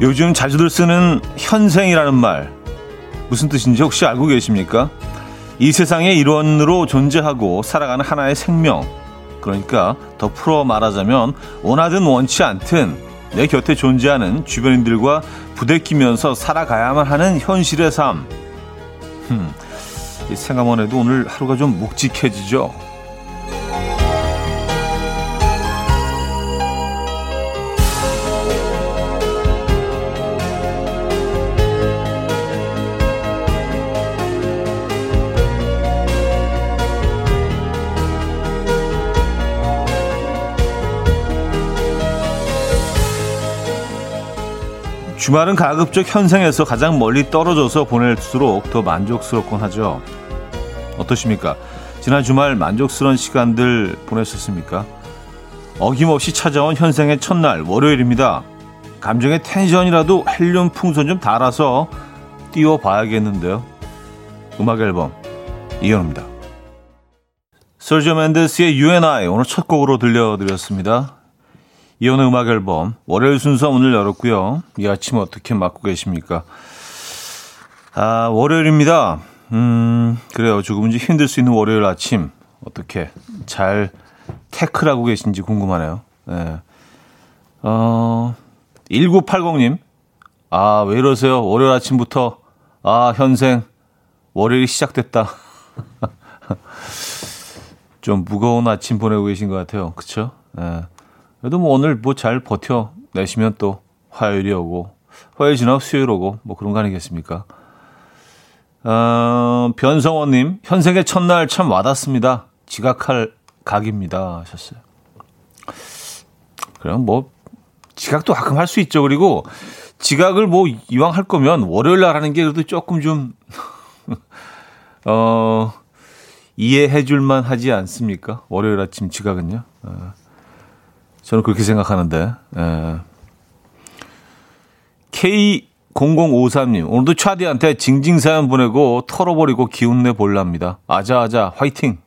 요즘 자주들 쓰는 현생이라는 말 무슨 뜻인지 혹시 알고 계십니까? 이 세상의 일원으로 존재하고 살아가는 하나의 생명. 그러니까 더 풀어 말하자면 원하든 원치 않든 내 곁에 존재하는 주변인들과 부대끼면서 살아가야만 하는 현실의 삶. 흠, 생각만 해도 오늘 하루가 좀 묵직해지죠. 주말은 가급적 현생에서 가장 멀리 떨어져서 보낼수록 더 만족스럽곤 하죠. 어떠십니까? 지난 주말 만족스러운 시간들 보내셨습니까? 어김없이 찾아온 현생의 첫날 월요일입니다. 감정의 텐션이라도 헬륨 풍선 좀 달아서 띄워봐야겠는데요. 음악 앨범 이현우입니다. 설저 맨데스의 You and I 오늘 첫 곡으로 들려드렸습니다. 이혼의 음악 앨범 월요일 순서 오늘 열었고요. 이 아침 어떻게 맞고 계십니까? 아 월요일입니다. 음 그래요. 조금은 힘들 수 있는 월요일 아침 어떻게 잘 태클하고 계신지 궁금하네요. 네. 어 1980님 아 왜 이러세요? 월요일 아침부터 아 현생 월요일이 시작됐다. 좀 무거운 아침 보내고 계신 것 같아요. 네. 그래도 뭐 오늘 뭐 잘 버텨내시면 또 화요일이 오고, 화요일 지나 수요일 오고, 뭐 그런 거 아니겠습니까? 어, 변성원님, 현생의 첫날 참 와닿습니다. 지각할 각입니다. 하셨어요. 그럼 뭐, 지각도 가끔 할 수 있죠. 그리고 지각을 뭐 이왕 할 거면 월요일 날 하는 게 그래도 조금 좀, 어, 이해해 줄만 하지 않습니까? 월요일 아침 지각은요. 어. 저는 그렇게 생각하는데. 예. K0053님, 오늘도 차디한테 징징 사연 보내고 털어버리고 기운내 볼랍니다. 아자아자, 화이팅!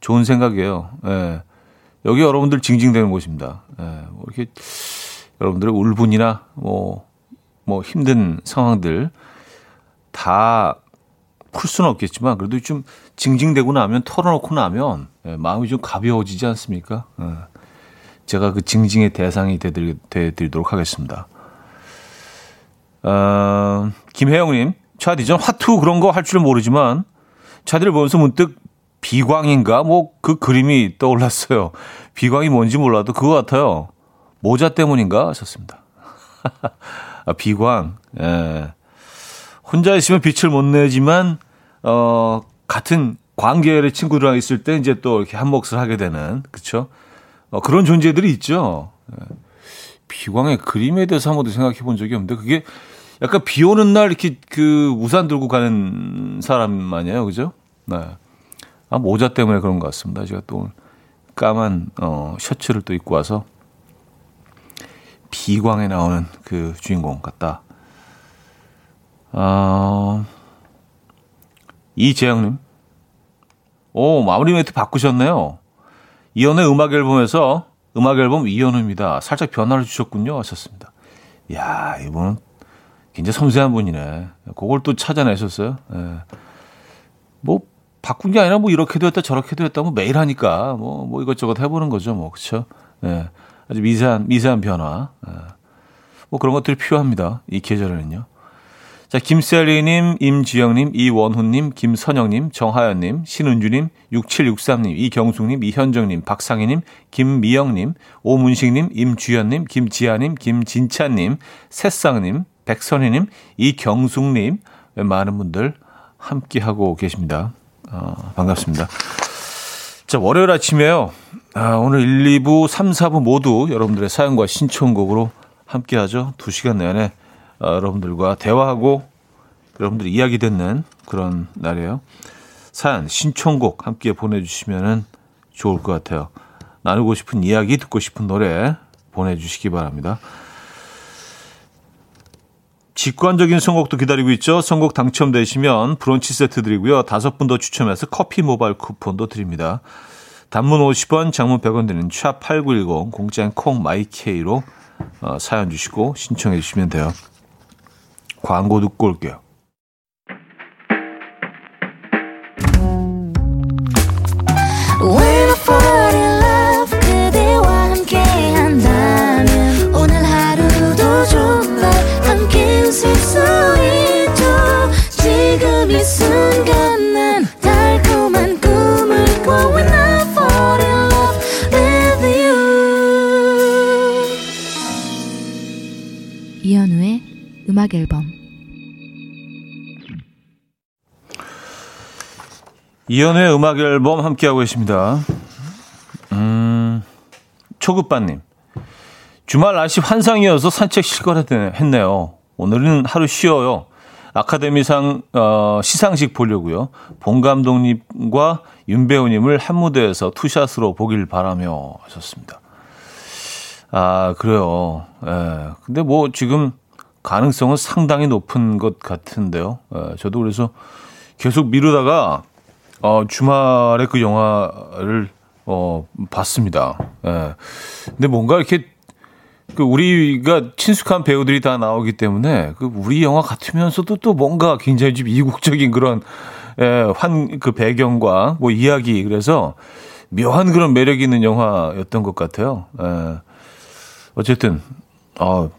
좋은 생각이에요. 예. 여기 여러분들 징징대는 곳입니다. 예. 뭐 이렇게 여러분들의 울분이나 뭐, 뭐 힘든 상황들 다 풀 수는 없겠지만 그래도 좀 징징대고 나면 털어놓고 나면 예, 마음이 좀 가벼워지지 않습니까? 예. 제가 그 징징의 대상이 되드리, 되드리도록 하겠습니다. 어, 김혜영님, 차디, 전 화투 그런 거 할 줄은 모르지만, 차디를 보면서 문득 비광인가? 뭐 그 그림이 떠올랐어요. 비광이 뭔지 몰라도 그거 같아요. 모자 때문인가? 하셨습니다. 아, 비광. 예. 혼자 있으면 빛을 못 내지만, 어, 같은 관계의 친구들이랑 있을 때 이제 또 이렇게 한 몫을 하게 되는, 그쵸? 어, 그런 존재들이 있죠. 예. 비광의 그림에 대해서 한 번도 생각해 본 적이 없는데 그게 약간 비 오는 날 이렇게 그 우산 들고 가는 사람 아니에요. 그죠? 네. 아, 모자 때문에 그런 것 같습니다. 제가 또 까만 어, 셔츠를 또 입고 와서 비광에 나오는 그 주인공 같다. 어, 이재영님. 오, 마무리 멘트 바꾸셨네요. 이연의 음악 앨범에서 음악 앨범 이연우입니다. 살짝 변화를 주셨군요. 하셨습니다. 야 이분은 굉장히 섬세한 분이네. 그걸 또 찾아내셨어요. 예. 뭐, 바꾼 게 아니라 뭐 이렇게도 했다 저렇게도 했다 뭐 매일 하니까 뭐, 뭐 이것저것 해보는 거죠. 뭐, 그쵸? 예. 아주 미세한, 미세한 변화. 예. 뭐 그런 것들이 필요합니다. 이 계절에는요. 자, 김셀리님, 임지영님, 이원훈님, 김선영님, 정하연님, 신은주님, 6763님, 이경숙님, 이현정님, 박상희님, 김미영님, 오문식님, 임주연님, 김지아님, 김진찬님, 새쌍님, 백선희님, 이경숙님, 많은 분들 함께하고 계십니다. 어, 반갑습니다. 자, 월요일 아침에요. 아, 오늘 1, 2부, 3, 4부 모두 여러분들의 사연과 신청곡으로 함께하죠. 2시간 내내 어, 여러분들과 대화하고 여러분들이 이야기 듣는 그런 날이에요. 사연, 신청곡 함께 보내주시면 좋을 것 같아요. 나누고 싶은 이야기, 듣고 싶은 노래 보내주시기 바랍니다. 직관적인 선곡도 기다리고 있죠. 선곡 당첨되시면 브런치 세트 드리고요. 다섯 분 더 추첨해서 커피 모바일 쿠폰도 드립니다. 단문 50원, 장문 100원 드는 샵8910, 공짜인 콩 마이케이로 어, 사연 주시고 신청해 주시면 돼요. 광고 듣고 올게요. 음악 앨범 이연의 음악 앨범 함께하고 계십니다. 음, 초급반님. 주말 날씨 환상이어서 산책 실거했네요. 오늘은 하루 쉬어요. 아카데미상 어, 시상식 보려고요. 봉 감독님과 윤 배우님을 한 무대에서 투샷으로 보길 바라며 하셨습니다. 아 그래요. 예. 근데 뭐 지금 가능성은 상당히 높은 것 같은데요. 예, 저도 그래서 계속 미루다가 어, 주말에 그 영화를 어, 봤습니다. 예. 근데 뭔가 이렇게 그 우리가 친숙한 배우들이 다 나오기 때문에 그 우리 영화 같으면서도 또 뭔가 굉장히 좀 이국적인 그런 예, 환 그 배경과 뭐 이야기 그래서 묘한 그런 매력 있는 영화였던 것 같아요. 예. 어쨌든 어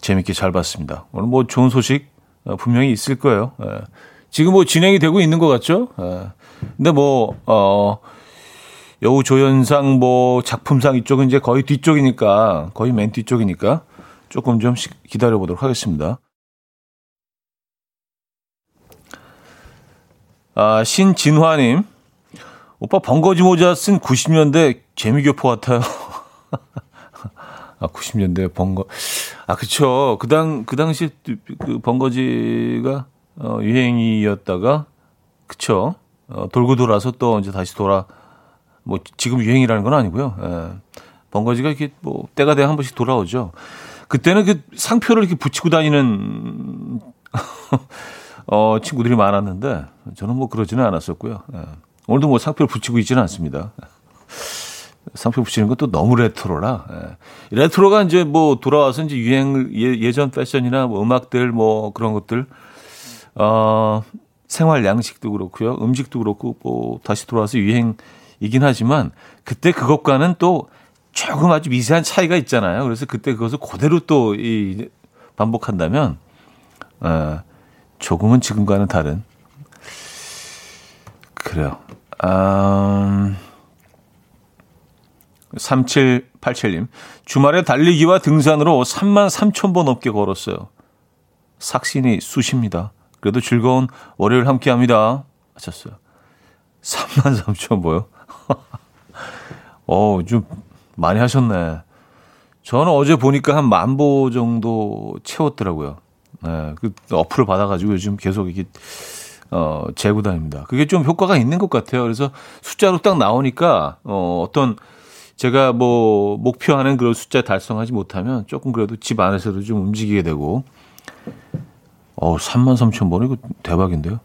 재밌게 잘 봤습니다. 오늘 뭐 좋은 소식 어, 분명히 있을 거예요. 예. 지금 뭐 진행이 되고 있는 것 같죠? 예. 근데 뭐, 어, 여우 조연상 뭐 작품상 이쪽은 이제 거의 뒤쪽이니까, 거의 맨 뒤쪽이니까 조금 좀 기다려 보도록 하겠습니다. 아, 신진화님. 오빠 번거지 모자 쓴 90년대 재미교포 같아요. 아, 90년대 번거. 아, 그쵸. 그 당, 그 당시 그 번거지가 어, 유행이었다가, 그쵸. 어, 돌고 돌아서 또 이제 다시 돌아, 뭐, 지금 유행이라는 건 아니고요. 예. 번거지가 이렇게 뭐, 때가 돼야 한 번씩 돌아오죠. 그때는 그 상표를 이렇게 붙이고 다니는, 어, 친구들이 많았는데, 저는 뭐 그러지는 않았었고요. 예. 오늘도 뭐 상표를 붙이고 있지는 않습니다. 상표 붙이는 것도 너무 레트로라. 예. 레트로가 이제 뭐 돌아와서 이제 유행 예, 전 패션이나 뭐 음악들 뭐 그런 것들 어 생활 양식도 그렇고요. 음식도 그렇고 뭐 다시 돌아와서 유행이긴 하지만 그때 그것과는 또 조금 아주 미세한 차이가 있잖아요. 그래서 그때 그것을 그대로 또 이 반복한다면 어, 조금은 지금과는 다른 그래요. 음, 3787님. 주말에 달리기와 등산으로 3만 3천 번 넘게 걸었어요. 삭신이 쑤십니다. 그래도 즐거운 월요일 함께 합니다. 하셨어요. 3만 3천 보요? 어, 좀 많이 하셨네. 저는 어제 보니까 한 만 보 정도 채웠더라고요. 네, 그 어플을 받아가지고 요즘 계속 이게 어, 재고 다닙니다. 그게 좀 효과가 있는 것 같아요. 그래서 숫자로 딱 나오니까 어, 어떤 제가 뭐 목표하는 그런 숫자 달성하지 못하면 조금 그래도 집 안에서도 좀 움직이게 되고 어 3만 3천 번 이거 대박인데요.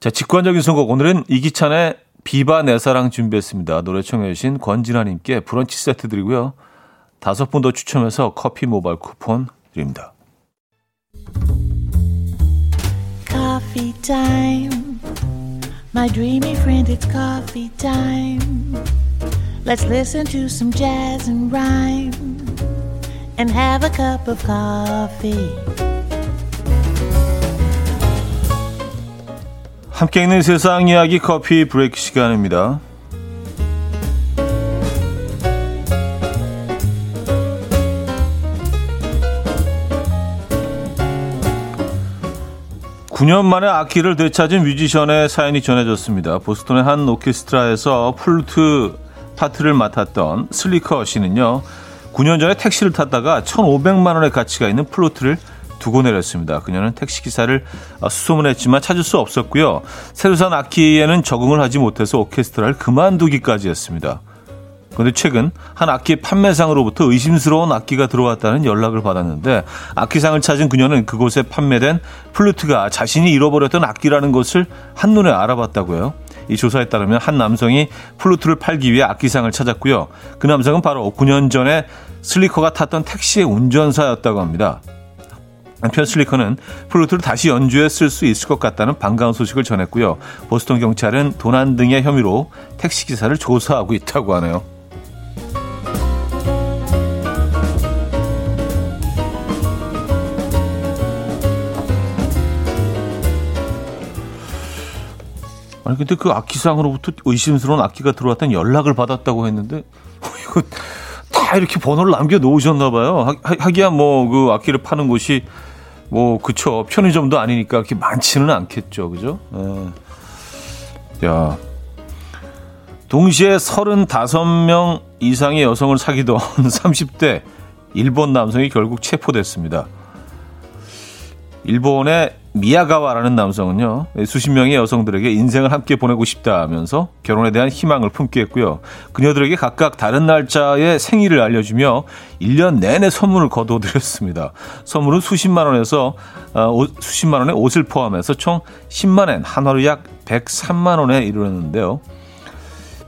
자, 직관적인 선곡 오늘은 이기찬의 비바 내 사랑 준비했습니다. 노래 청해 주신 권진아 님께 브런치 세트 드리고요. 다섯 분 더 추첨해서 커피 모바일 쿠폰 드립니다. Coffee time. My dreamy friend, it's coffee time. Let's listen to some jazz and rhyme and have a cup of coffee. 함께 있는 세상 이야기 커피 브레이크 시간입니다. 9년 만에 악기를 되찾은 뮤지션의 사연이 전해졌습니다. 보스턴의 한 오케스트라에서 플루트 파트를 맡았던 슬리커 씨는요. 9년 전에 택시를 탔다가 1,500만 원의 가치가 있는 플루트를 두고 내렸습니다. 그녀는 택시 기사를 수소문했지만 찾을 수 없었고요. 새로 산 악기에는 적응을 하지 못해서 오케스트라를 그만두기까지 했습니다. 그런데 최근 한 악기 판매상으로부터 의심스러운 악기가 들어왔다는 연락을 받았는데 악기상을 찾은 그녀는 그곳에 판매된 플루트가 자신이 잃어버렸던 악기라는 것을 한눈에 알아봤다고요. 이 조사에 따르면 한 남성이 플루트를 팔기 위해 악기상을 찾았고요. 그 남성은 바로 9년 전에 슬리커가 탔던 택시의 운전사였다고 합니다. 한편 슬리커는 플루트를 다시 연주에 쓸 수 있을 것 같다는 반가운 소식을 전했고요. 보스턴 경찰은 도난 등의 혐의로 택시 기사를 조사하고 있다고 하네요. 아니 근데 그 악기상으로부터 의심스러운 악기가 들어왔다는 연락을 받았다고 했는데 이거 다 이렇게 번호를 남겨 놓으셨나 봐요. 하, 기야 뭐 그 악기를 파는 곳이 뭐 그쵸 편의점도 아니니까 그렇게 많지는 않겠죠, 그죠? 에. 야 동시에 35명 이상의 여성을 사귀던 30대 일본 남성이 결국 체포됐습니다. 일본의 미야가와라는 남성은요, 수십 명의 여성들에게 인생을 함께 보내고 싶다 하면서 결혼에 대한 희망을 품게 했고요. 그녀들에게 각각 다른 날짜의 생일을 알려주며 1년 내내 선물을 거둬들였습니다. 선물은 수십만 원에서, 어, 수십만 원의 옷을 포함해서 총 10만 엔, 한화로 약 103만 원에 이르렀는데요.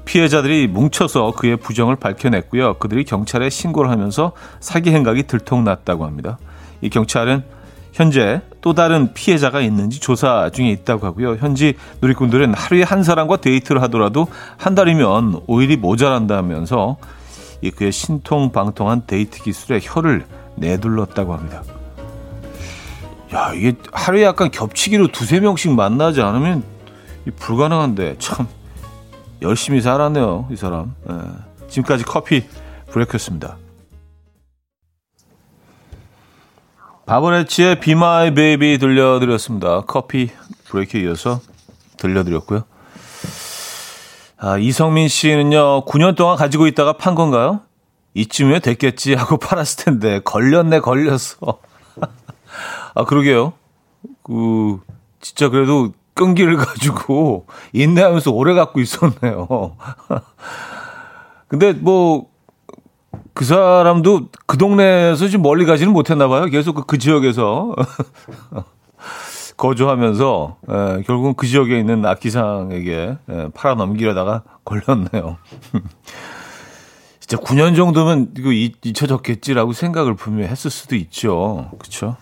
피해자들이 뭉쳐서 그의 부정을 밝혀냈고요. 그들이 경찰에 신고를 하면서 사기 행각이 들통났다고 합니다. 이 경찰은 현재 또 다른 피해자가 있는지 조사 중에 있다고 하고요. 현지 누리꾼들은 하루에 한 사람과 데이트를 하더라도 한 달이면 오일이 모자란다면서 이 그의 신통방통한 데이트 기술에 혀를 내둘렀다고 합니다. 야, 이게 하루에 약간 겹치기로 두세 명씩 만나지 않으면 불가능한데 참 열심히 살았네요, 이 사람. 예. 지금까지 커피 브레이크였습니다. 바버네치의 Be My Baby 들려드렸습니다. 커피 브레이크에 이어서 들려드렸고요. 아, 이성민 씨는요, 9년 동안 가지고 있다가 판 건가요? 이쯤에 됐겠지 하고 팔았을 텐데, 걸렸네, 걸렸어. 아, 그러게요. 그, 진짜 그래도 끈기를 가지고 인내하면서 오래 갖고 있었네요. 근데 뭐, 그 사람도 그 동네에서 좀 멀리 가지는 못했나 봐요. 계속 그, 그 지역에서 거주하면서 에, 예, 결국은 그 지역에 있는 악기상에게 에, 예, 팔아 넘기려다가 걸렸네요. 진짜 9년 정도면 이거 잊혀졌겠지라고 생각을 분명히 했을 수도 있죠. 그렇죠?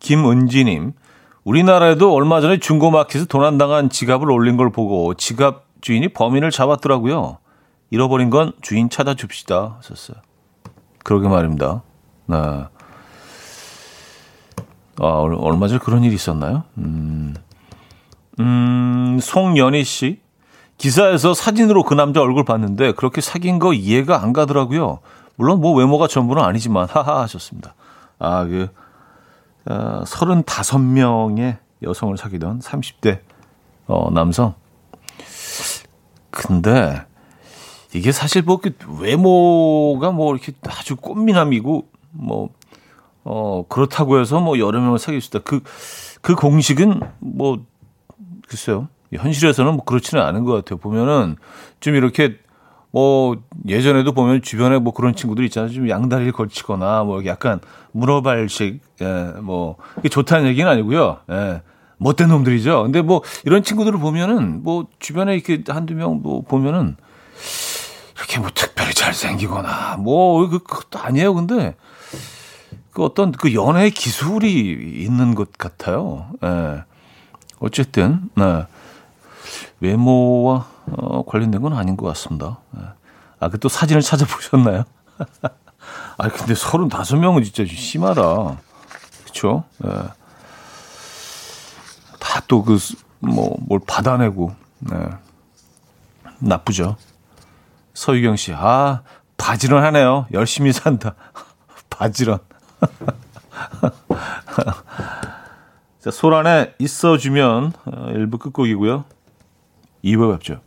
김은지님, 우리나라에도 얼마 전에 중고마켓에서 도난당한 지갑을 올린 걸 보고 지갑 주인이 범인을 잡았더라고요. 잃어버린 건 주인 찾아줍시다. 하셨어요. 그러게 말입니다. 네. 아, 얼마 전에 그런 일이 있었나요? 음, 음, 송연희 씨. 기사에서 사진으로 그 남자 얼굴 봤는데 그렇게 사귄 거 이해가 안 가더라고요. 물론 뭐 외모가 전부는 아니지만 하하 하셨습니다. 아, 그, 어, 35명의 여성을 사귀던 30대 어, 남성. 근데 이게 사실 뭐그 외모가 뭐 이렇게 아주 꽃미남이고 뭐 어, 그렇다고 해서 뭐 여러 명을 사귈 수 있다. 그, 그 공식은 뭐, 글쎄요. 현실에서는 뭐 그렇지는 않은 것 같아요. 보면은 좀 이렇게 뭐 예전에도 보면 주변에 뭐 그런 친구들 있잖아요. 좀 양다리를 걸치거나 뭐 약간 문어발식, 예, 뭐, 좋다는 얘기는 아니고요. 예. 못된 놈들이죠. 근데 뭐 이런 친구들을 보면은 뭐 주변에 이렇게 한두 명 뭐 보면은 이렇게 뭐 특별히 잘생기거나 뭐 그, 그것도 아니에요. 근데 그 어떤 그 연애 기술이 있는 것 같아요. 예. 어쨌든, 네. 외모와 어, 관련된 건 아닌 것 같습니다. 예. 아, 그 또 사진을 찾아보셨나요? 아, 근데 35명은 진짜 심하다. 그쵸? 예. 다 또 그, 뭐, 뭘 받아내고, 네. 나쁘죠. 서유경 씨, 아, 바지런 하네요. 열심히 산다. 바지런. 자, 소란에 있어주면 어, 일부 끝곡이고요. 2부 뵙죠.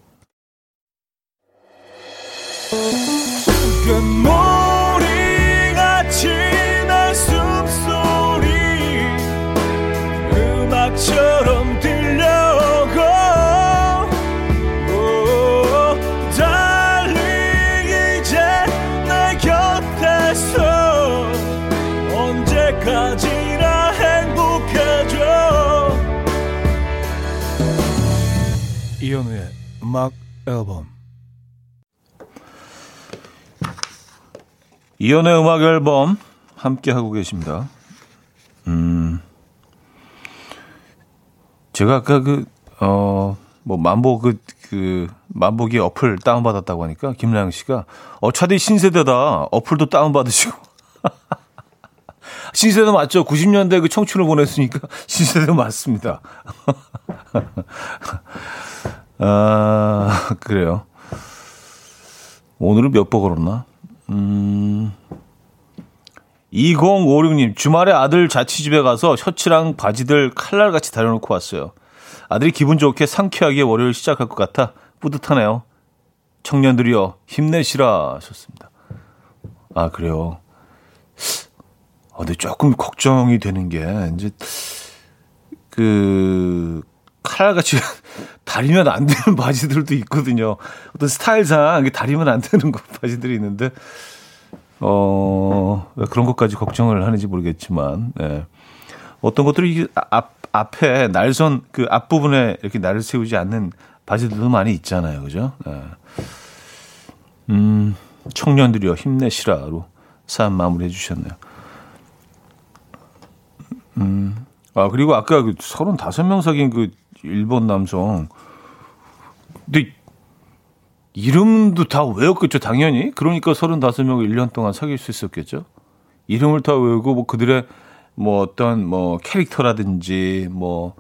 음악 앨범 이연의 음악 앨범 함께 하고 계십니다. 음, 제가 아까 그, 어, 뭐, 만보 그, 그, 만보기 어플 다운 받았다고 하니까, 김나영 씨가, 어, 차디 신세대다. 어플도 다운 받으시고. 신세대 맞죠? 90년대 그 청춘을 보냈으니까, 신세대 맞습니다. 아, 그래요. 오늘은 몇 번 걸었나? 음, 2056님, 주말에 아들 자취집에 가서 셔츠랑 바지들 칼날같이 다려놓고 왔어요. 아들이 기분 좋게 상쾌하게 월요일 시작할 것 같아 뿌듯하네요. 청년들이여, 힘내시라 하셨습니다. 아, 그래요. 아, 근데 조금 걱정이 되는 게, 이제, 그, 칼날같이 다리면 안 되는 바지들도 있거든요. 어떤 스타일상 다리면 안 되는 거 바지들이 있는데, 어, 왜 그런 것까지 걱정을 하는지 모르겠지만, 네. 어떤 것들이 앞, 앞에 날선 그 앞부분에 이렇게 날을 세우지 않는 바지들도 많이 있잖아요. 그죠? 네. 음, 청년들이여 힘내시라로 사연 마무리 해 주셨네요. 음, 아, 그리고 아까 그 35명 사귄 그 일본 남성. 근데 이름도 다 외웠겠죠, 당연히. 그러니까 35명을 1년 동안 사귈 수 있었겠죠. 이름을 다 외우고 뭐 그들의 뭐 어떤 뭐 캐릭터라든지 뭐,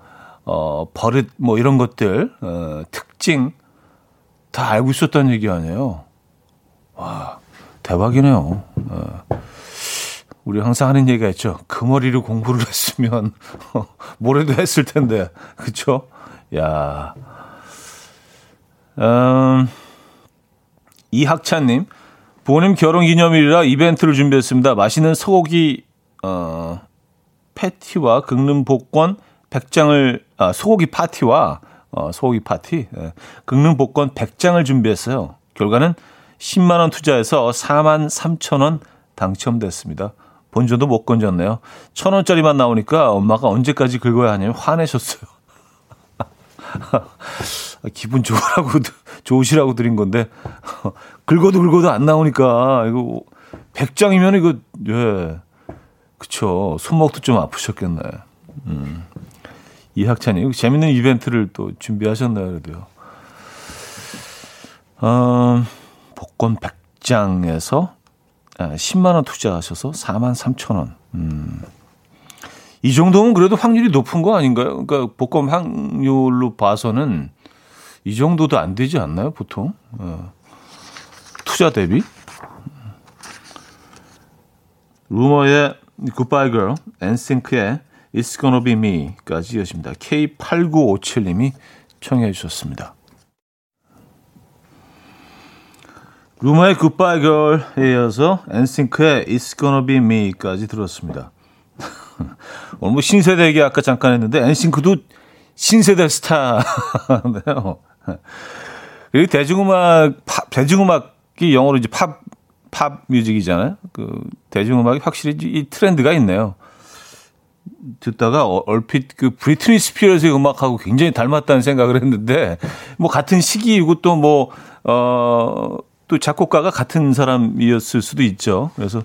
어, 버릇 뭐 이런 것들, 어, 특징 다 알고 있었다는 얘기 아니에요. 와, 대박이네요. 어. 우리 항상 하는 얘기가 있죠. 그 머리를 공부를 했으면 뭐래도 했을 텐데, 그쵸? 야, 음, 이학찬님, 부모님 결혼 기념일이라 이벤트를 준비했습니다. 맛있는 소고기 어, 패티와 긁는 복권 100장을 아, 소고기 파티와 어, 소고기 파티 예, 긁는 복권 100장을 준비했어요. 결과는 10만 원 투자해서 4만 3천 원 당첨됐습니다. 본전도 못 건졌네요. 천 원짜리만 나오니까 엄마가 언제까지 긁어야 하냐면 화내셨어요. 기분 좋으라고 좋으시라고 드린 건데 긁어도 긁어도 안 나오니까 이거 100장이면 이거 예. 그쵸. 손목도 좀 아프셨겠네. 음. 이학찬이 재밌는 이벤트를 또 준비하셨나요, 그래도요. 어, 복권 100장에서 10만 아, 원 투자하셔서 4만 3천 원. 음. 이 정도면 그래도 확률이 높은 거 아닌가요? 그러니까 복권 확률로 봐서는 이 정도도 안 되지 않나요, 보통? 어. 투자 대비? 루머의 Goodbye Girl, 엔싱크의 It's Gonna Be Me까지 이어집니다. K8957님이 청해 주셨습니다. 루머의 Goodbye Girl에 이어서 엔싱크의 It's Gonna Be Me까지 들었습니다. 오늘 뭐 신세대 얘기 아까 잠깐 했는데 엔싱크도 신세대 스타네요. 그리고 대중음악 팝, 대중음악이 영어로 이제 팝, 팝 뮤직이잖아요. 그 대중음악이 확실히 이 트렌드가 있네요. 듣다가 얼핏 그 브리트니 스피어스의 음악하고 굉장히 닮았다는 생각을 했는데 뭐 같은 시기이고 또 뭐 어 또 작곡가가 같은 사람이었을 수도 있죠. 그래서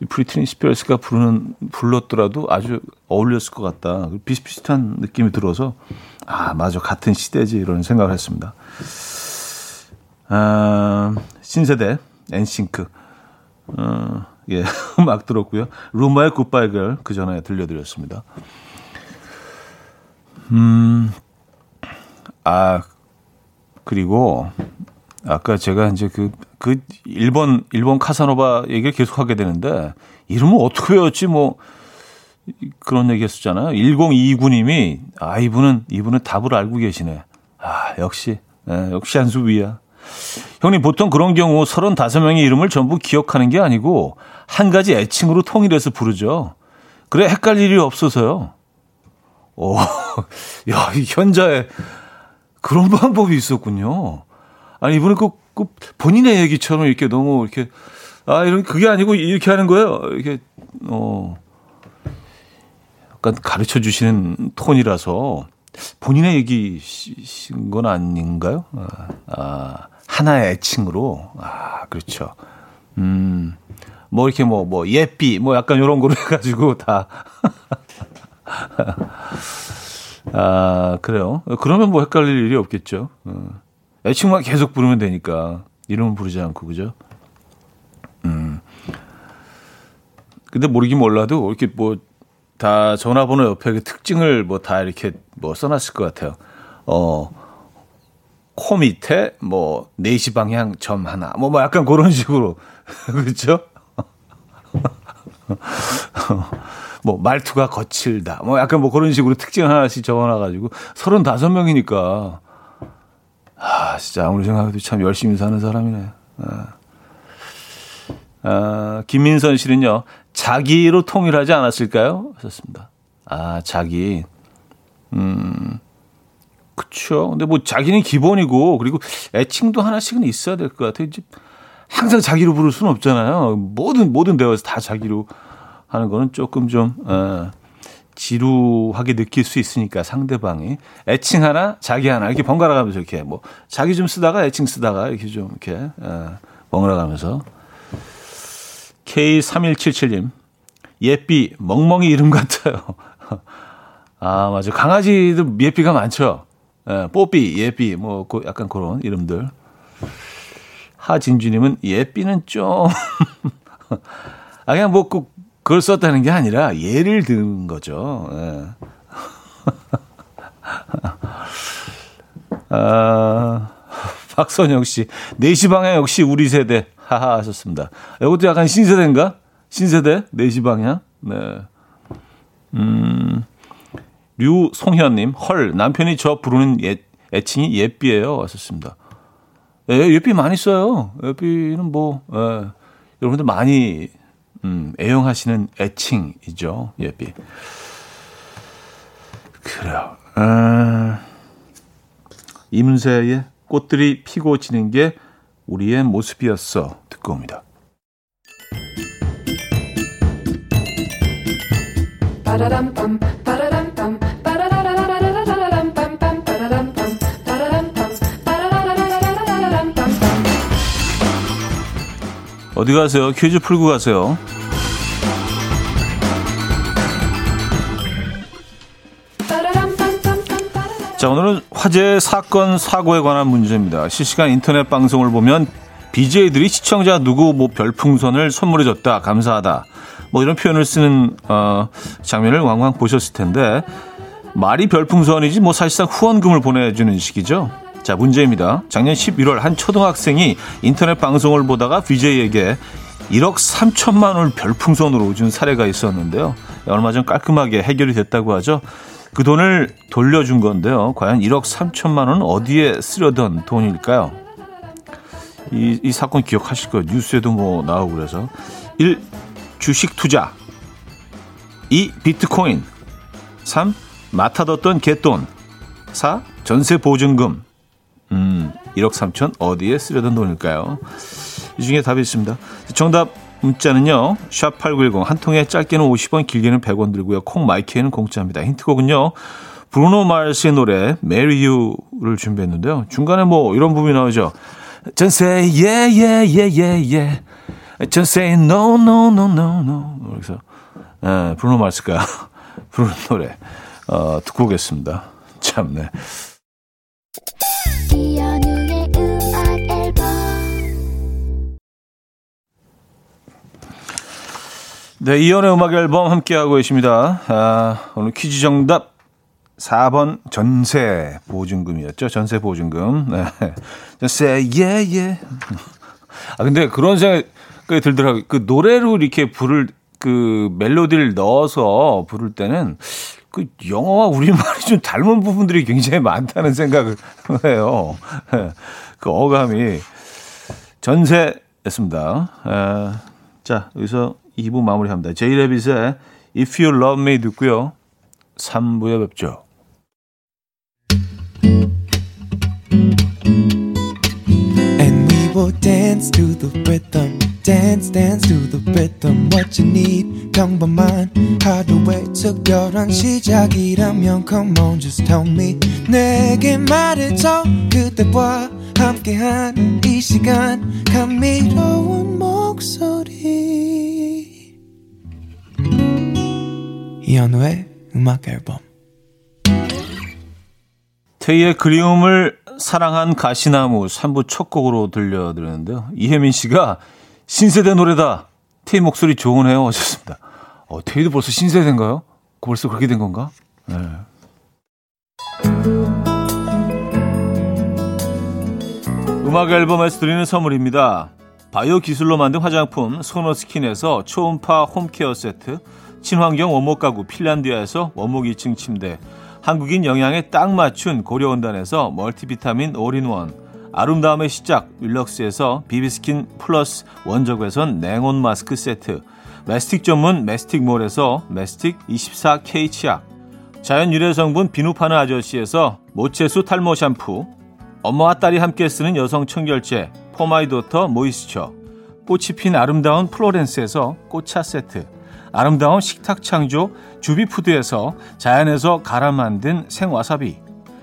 이 브리트니 스피어스가 부르는 불렀더라도 아주 어울렸을 것 같다. 비슷비슷한 느낌이 들어서 아 맞아 같은 시대지 이런 생각을 했습니다. 아, 신세대 엔싱크 어, 예 음악 들었고요. 루마의 굿바이 걸 그 전에 들려드렸습니다. 음, 아 그리고 아까 제가 이제 그, 그, 일본, 일본 카사노바 얘기를 계속 하게 되는데, 이름을 어떻게 외웠지, 뭐, 그런 얘기 했었잖아요. 1029님이, 아, 이분은, 이분은 답을 알고 계시네. 아, 역시, 네, 역시 한 수 위야. 형님, 보통 그런 경우 35명의 이름을 전부 기억하는 게 아니고, 한 가지 애칭으로 통일해서 부르죠. 그래, 헷갈릴 일이 없어서요. 오, 야, 이 현자에 그런 방법이 있었군요. 아니, 이분은 꼭, 꼭 본인의 얘기처럼 이렇게 너무 이렇게, 아, 이런, 그게 아니고 이렇게 하는 거예요. 이렇게, 어, 약간 가르쳐 주시는 톤이라서 본인의 얘기신 건 아닌가요? 아, 아, 하나의 애칭으로. 아, 그렇죠. 음, 뭐 이렇게 뭐, 뭐, 예삐, 뭐 약간 요런 거로 해 가지고 다. 아, 그래요. 그러면 뭐 헷갈릴 일이 없겠죠. 어. 애칭만 계속 부르면 되니까. 이름은 부르지 않고, 그죠? 음. 근데 모르긴 몰라도 이렇게 뭐 다 전화번호 옆에 그 특징을 뭐 다 이렇게 뭐 써놨을 것 같아요. 어, 코 밑에 뭐 4시 방향 점 하나. 뭐, 뭐 약간 그런 식으로. 그렇죠? 뭐 말투가 거칠다. 뭐 약간 뭐 그런 식으로 특징 하나씩 적어놔가지고 35명이니까 아 진짜 아무리 생각해도 참 열심히 사는 사람이네. 아. 아, 김민선 씨는요 자기로 통일하지 않았을까요? 하셨습니다. 아 자기 음 그쵸. 근데 뭐 자기는 기본이고 그리고 애칭도 하나씩은 있어야 될 것 같아요. 이제 항상 자기로 부를 수는 없잖아요. 모든 모든 대화에서 다 자기로 하는 거는 조금 좀 어, 지루하게 느낄 수 있으니까 상대방이 애칭 하나, 자기 하나 이렇게 번갈아 가면서 이렇게 뭐 자기 좀 쓰다가 애칭 쓰다가 이렇게 좀 이렇게 어, 번갈아 가면서 K3177님 예삐 멍멍이 이름 같아요. 아 맞아 강아지들 예삐가 많죠. 예, 뽀삐, 예삐 뭐 약간 그런 이름들. 하진주님은 예삐는 좀 아, 그냥 뭐꼭 그걸 썼다는 게 아니라 예를 든 거죠. 예. 아, 박선영 씨, 4시 방향 역시 우리 세대. 하하 하셨습니다. 이것도 약간 신세대인가? 신세대? 4시 방향? 네. 음, 류송현님, 헐, 남편이 저 부르는 예, 애칭이 예삐예요. 하셨습니다. 예, 예삐 많이 써요. 예삐는 뭐, 예, 여러분들 많이 음, 애용하시는 애칭이죠. 예비. 그래요. 아, 이문세의 꽃들이 피고 지는 게 우리의 모습이었어. 듣고 옵니다. 어디 가세요? 퀴즈 풀고 가세요. 자, 오늘은 화제 사건 사고에 관한 문제입니다. 실시간 인터넷 방송을 보면 BJ들이 시청자 누구 뭐 별풍선을 선물해 줬다, 감사하다. 뭐 이런 표현을 쓰는 어, 장면을 왕왕 보셨을 텐데 말이 별풍선이지 뭐 사실상 후원금을 보내 주는 식이죠. 자, 문제입니다. 작년 11월 한 초등학생이 인터넷 방송을 보다가 BJ에게 1억 3천만 원을 별풍선으로 준 사례가 있었는데요. 얼마 전 깔끔하게 해결이 됐다고 하죠. 그 돈을 돌려준 건데요. 과연 1억 3천만 원은 어디에 쓰려던 돈일까요? 이, 이 사건 기억하실 거예요. 뉴스에도 뭐 나오고 그래서. 1. 주식 투자. 2. 비트코인. 3. 맡아뒀던 개돈. 4. 전세 보증금. 음, 1억 3천 어디에 쓰려던 돈일까요? 이 중에 답이 있습니다. 정답 문자는요. 샵 8910 한 통에 짧게는 50원 길게는 100원 들고요. 콩 마이크에는 공짜입니다. 힌트곡은요. 브루노 마르스의 노래 Marry You를 준비했는데요. 중간에 뭐 이런 부분이 나오죠. Yeah. Just say no no no no no. 그래서 에, 브루노 마르스가 부르는 노래 어, 듣고 오겠습니다. 참네. 네, 이연의 음악 앨범 함께하고 계십니다. 아, 오늘 퀴즈 정답 4번 전세 보증금이었죠. 전세 보증금. 네. 전세, 예, 예. 아, 근데 그런 생각이 들더라고요. 그 노래로 이렇게 부를 그 멜로디를 넣어서 부를 때는 그 영어와 우리말이 좀 닮은 부분들이 굉장히 많다는 생각을 해요. 그 어감이 전세였습니다. 아, 자, 여기서 2부 마무리합니다. 제이레빗의 If You Love Me 듣고요. 3부에 뵙죠. Dance dance to the rhythm what you need. 평범한 하루의 특별한 시작이라면 come on just tell me. 내게 말해줘 그대와 함께한 이 시간. 감미로운 목소리. 이현우의 음악 앨범. 태희의 그리움을 사랑한 가시나무 3부 첫 곡으로 들려드렸는데요. 이혜민 씨가 신세대 노래다. 태희 목소리 좋으네요. 하셨습니다. 어, 태희도 벌써 신세대인가요? 벌써 그렇게 된 건가? 네. 음악 앨범에서 드리는 선물입니다. 바이오 기술로 만든 화장품 소노스킨에서 초음파 홈케어 세트, 친환경 원목 가구 핀란디아에서 원목 2층 침대, 한국인 영양에 딱 맞춘 고려원단에서 멀티비타민 올인원, 아름다움의 시작 윌럭스에서 비비스킨 플러스 원적외선 냉온 마스크 세트, 메스틱 전문 메스틱몰에서 메스틱 24K 치약, 자연 유래 성분 비누 파는 아저씨에서 모체수 탈모 샴푸, 엄마와 딸이 함께 쓰는 여성 청결제 포마이도터 모이스처, 꽃이 핀 아름다운 플로렌스에서 꽃차 세트, 아름다운 식탁 창조 주비푸드에서 자연에서 갈아 만든 생와사비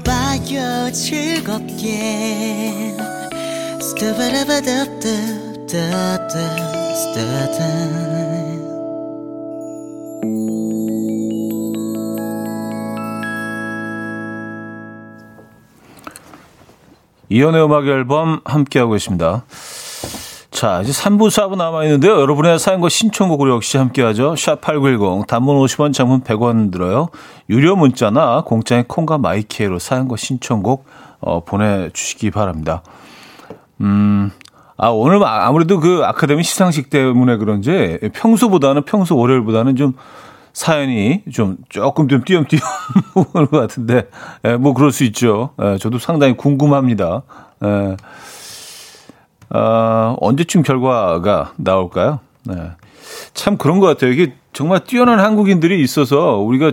들어봐요 즐겁게 이연의 음악 앨범 함께하고 있습니다. 자, 이제 3부, 4부 남아있는데요. 여러분의 사연과 신청곡으로 역시 함께하죠. 샵8910, 단문 50원, 장문 100원 들어요. 유료 문자나 공짜의 콩과 마이키에로 사연과 신청곡 어, 보내주시기 바랍니다. 음, 아, 오늘 아무래도 그 아카데미 시상식 때문에 그런지 평소보다는 평소 월요일보다는 좀 사연이 좀 조금 좀 띄엄띄엄 오는 것 같은데, 예, 뭐 그럴 수 있죠. 예, 저도 상당히 궁금합니다. 예. 어, 언제쯤 결과가 나올까요? 네. 참 그런 것 같아요. 이게 정말 뛰어난 한국인들이 있어서 우리가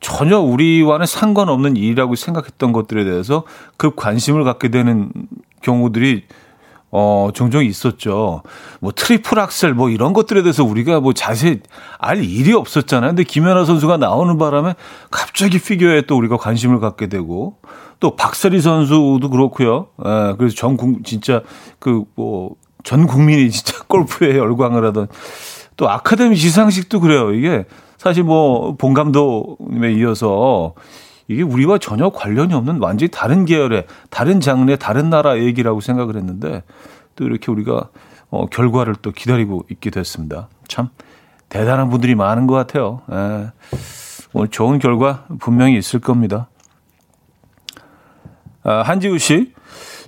전혀 우리와는 상관없는 일이라고 생각했던 것들에 대해서 급 관심을 갖게 되는 경우들이 어, 종종 있었죠. 뭐 트리플 악셀 뭐 이런 것들에 대해서 우리가 뭐 자세히 알 일이 없었잖아요. 근데 김연아 선수가 나오는 바람에 갑자기 피겨에 또 우리가 관심을 갖게 되고 또 박세리 선수도 그렇고요. 예, 그래서 전 국, 진짜 그 뭐 전 국민이 진짜 골프에 열광을 하던 또 아카데미 시상식도 그래요. 이게 사실 뭐 본 감독님에 이어서 이게 우리와 전혀 관련이 없는 완전히 다른 계열의 다른 장르의 다른 나라 얘기라고 생각을 했는데 또 이렇게 우리가 어, 결과를 또 기다리고 있게 됐습니다. 참 대단한 분들이 많은 것 같아요. 예. 오늘 좋은 결과 분명히 있을 겁니다. 아, 한지우 씨,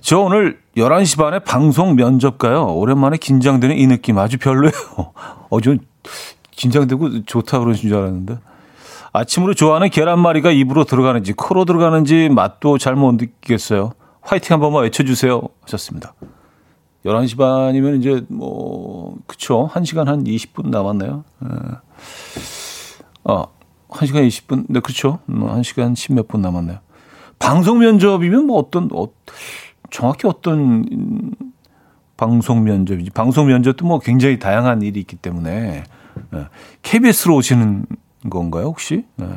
저 오늘 11시 반에 방송 면접 가요. 오랜만에 긴장되는 이 느낌 아주 별로예요. 어, 좀 긴장되고 좋다 그러신 줄 알았는데. 아침으로 좋아하는 계란말이가 입으로 들어가는지 코로 들어가는지 맛도 잘 못 느끼겠어요. 화이팅 한 번만 외쳐주세요. 하셨습니다. 11시 반이면 이제 뭐, 그쵸. 1시간 한 20분 남았네요. 예. 어, 1시간 20분? 네, 그렇죠. 1시간 10몇 분 남았네요. 방송 면접이면 뭐 어떤 어, 정확히 어떤 방송 면접이지 방송 면접도 뭐 굉장히 다양한 일이 있기 때문에 네. KBS로 오시는 건가요 혹시? 네.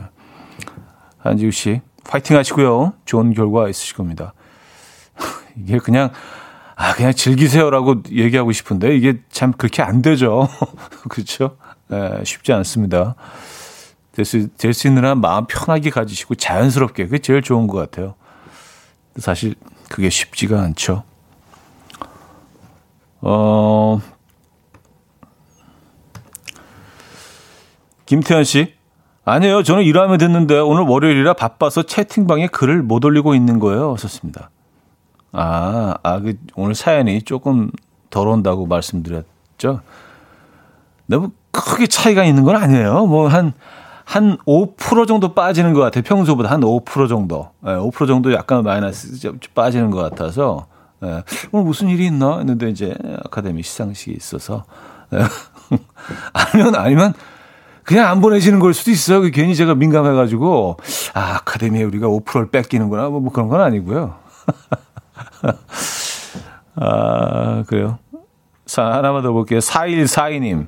한지우 씨 파이팅 하시고요. 좋은 결과 있으실 겁니다. 이게 그냥 아 그냥 즐기세요라고 얘기하고 싶은데 이게 참 그렇게 안 되죠. 그렇죠? 예, 쉽지 않습니다. 될수 될 수 있는 한 마음 편하게 가지시고 자연스럽게 그게 제일 좋은 것 같아요. 사실 그게 쉽지가 않죠. 어, 김태현 씨. 아니에요. 저는 일하면 됐는데 오늘 월요일이라 바빠서 채팅방에 글을 못 올리고 있는 거예요. 썼습니다. 아, 아, 그 오늘 사연이 조금 덜 온다고 말씀드렸죠. 너무 크게 차이가 있는 건 아니에요. 뭐 한, 한 5% 정도 빠지는 것 같아요. 평소보다 한 5% 정도. 네, 예, 5% 정도 약간 마이너스 빠지는 것 같아서. 네, 오늘 무슨 일이 있나? 했는데 이제 아카데미 시상식이 있어서. 네. 아니면, 아니면 그냥 안 보내시는 걸 수도 있어요. 그 괜히 제가 민감해가지고, 아, 아카데미에 우리가 5%를 뺏기는구나. 뭐, 뭐 그런 건 아니고요. 아, 그래요. 자, 하나만 더 볼게요. 4142님.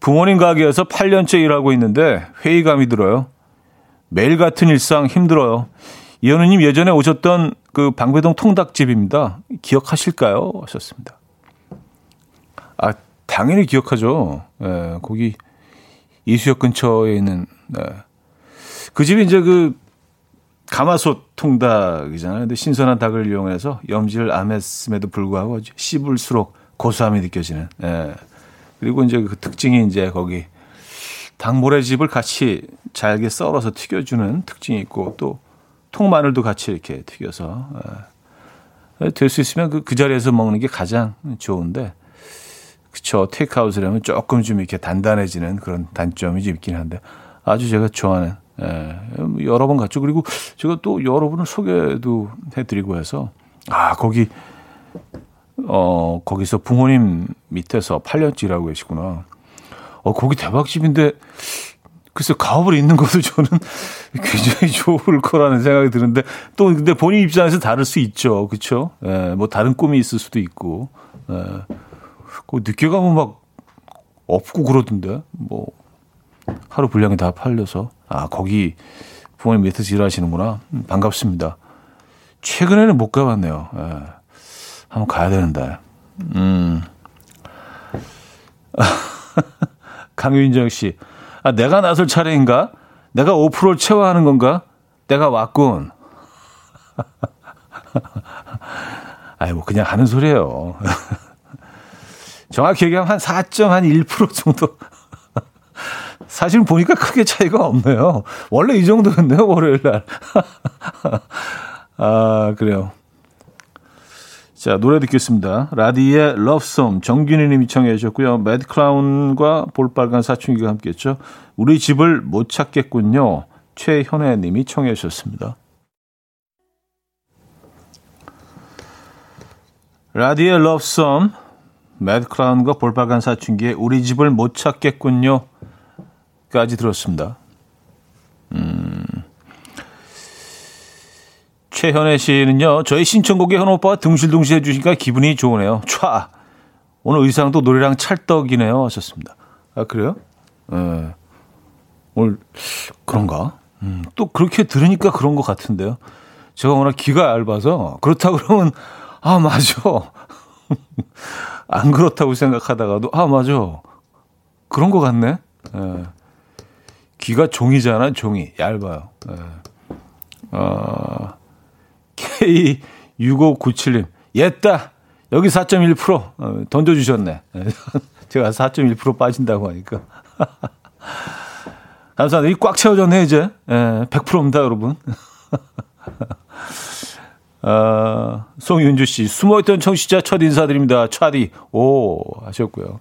부모님 가게에서 8년째 일하고 있는데 회의감이 들어요. 매일 같은 일상 힘들어요. 이현우님 예전에 오셨던 그 방배동 통닭집입니다. 기억하실까요? 하셨습니다. 아, 당연히 기억하죠. 예, 거기 이수역 근처에 있는 네. 그 집이 이제 그 가마솥 통닭이잖아요. 근데 신선한 닭을 이용해서 염지를 안 했음에도 불구하고 씹을수록 고소함이 느껴지는. 예. 그리고 이제 그 특징이 이제 거기 닭 모래집을 같이 잘게 썰어서 튀겨주는 특징이 있고 또 통마늘도 같이 이렇게 튀겨서 예. 될수 있으면 그, 그 자리에서 먹는 게 가장 좋은데 그쵸. 테이크아웃을 하면 조금 좀 이렇게 단단해지는 그런 단점이 좀 있긴 한데 아주 제가 좋아하는 예, 여러 번 갔죠. 그리고 제가 또 여러분을 소개도 해드리고 해서 아 거기 어 거기서 부모님 밑에서 8년째 일하고 계시구나. 어 거기 대박집인데 글쎄 가업을 있는 것도 저는 굉장히 좋을 거라는 생각이 드는데 또 근데 본인 입장에서 다를 수 있죠, 그렇죠? 예, 뭐 다른 꿈이 있을 수도 있고. 예. 그 늦게 가면 막 없고 그러던데 뭐 하루 분량이 다 팔려서 아 거기 부모님 밑에서 일하시는구나 음, 반갑습니다. 최근에는 못 가봤네요. 예. 한번 가야 되는데. 음. 강윤정 씨, 아 내가 나설 차례인가? 내가 5%를 채워하는 건가? 내가 왔군. 아이 뭐 그냥 하는 소리예요. 정확히 얘기하면 한 4.1% 정도. 사실 보니까 크게 차이가 없네요. 원래 이 정도였네요, 월요일 날. 아, 그래요. 자, 노래 듣겠습니다. 라디의 러브송 정균희 님이 청해 주셨고요. 매드클라운과 볼빨간 사춘기가 함께 했죠. 우리 집을 못 찾겠군요. 최현애 님이 청해 주셨습니다. 라디의 러브송 매드 클라운과 볼빨간 사춘기의 우리 집을 못 찾겠군요. 까지 들었습니다. 음. 최현애 씨는요, 저희 신청곡에 현 오빠가 둥실둥실 해주시니까 기분이 좋으네요. 촤! 오늘 의상도 노래랑 찰떡이네요. 하셨습니다. 아, 그래요? 예. 오늘, 그런가? 음, 또 그렇게 들으니까 그런 것 같은데요. 제가 워낙 귀가 얇아서, 그렇다 그러면, 아, 맞아. 안 그렇다고 생각하다가도 아 맞아 그런 것 같네. 예. 귀가 종이잖아 종이 얇아요. 예. 어, K6597님 옛다 여기 4.1% 어, 던져주셨네. 예. 제가 4.1% 빠진다고 하니까. 감사합니다. 이 꽉 채워졌네, 이제. 예, 100%입니다, 여러분. 어, 송윤주 씨, 숨어있던 청취자 첫 인사드립니다. 차디, 오, 하셨고요.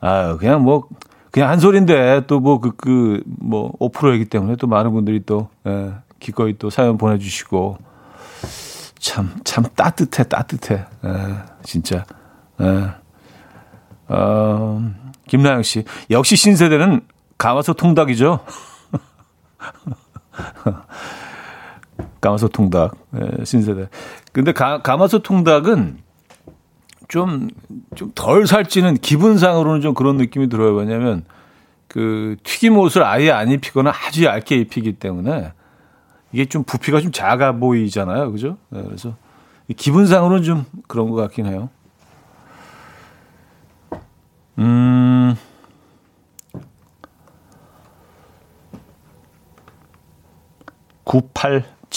아 그냥 뭐, 그냥 한 소리인데, 또 뭐, 그, 그, 뭐, 5%이기 때문에 또 많은 분들이 또, 예, 기꺼이 또 사연 보내주시고, 참, 참 따뜻해, 따뜻해. 예, 진짜. 예. 어, 김나영 씨, 역시 신세대는 가마솥 통닭이죠. 가마솥 통닭 예, 신세대. 근데 가, 가마솥 통닭은 좀 좀 덜 살찌는 기분상으로는 좀 그런 느낌이 들어요. 왜냐하면 그 튀김옷을 아예 안 입히거나 아주 얇게 입히기 때문에 이게 좀 부피가 좀 작아 보이잖아요, 그죠? 네, 그래서 기분상으로는 좀 그런 것 같긴 해요. 음.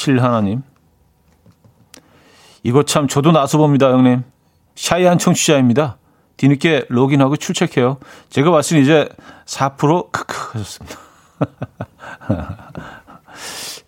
(987) 하나님 이거 참 저도 나서 봅니다 형님 샤이한 청취자입니다 뒤늦게 로그인하고 출첵해요 제가 때 이제 4% 크크 하셨습니다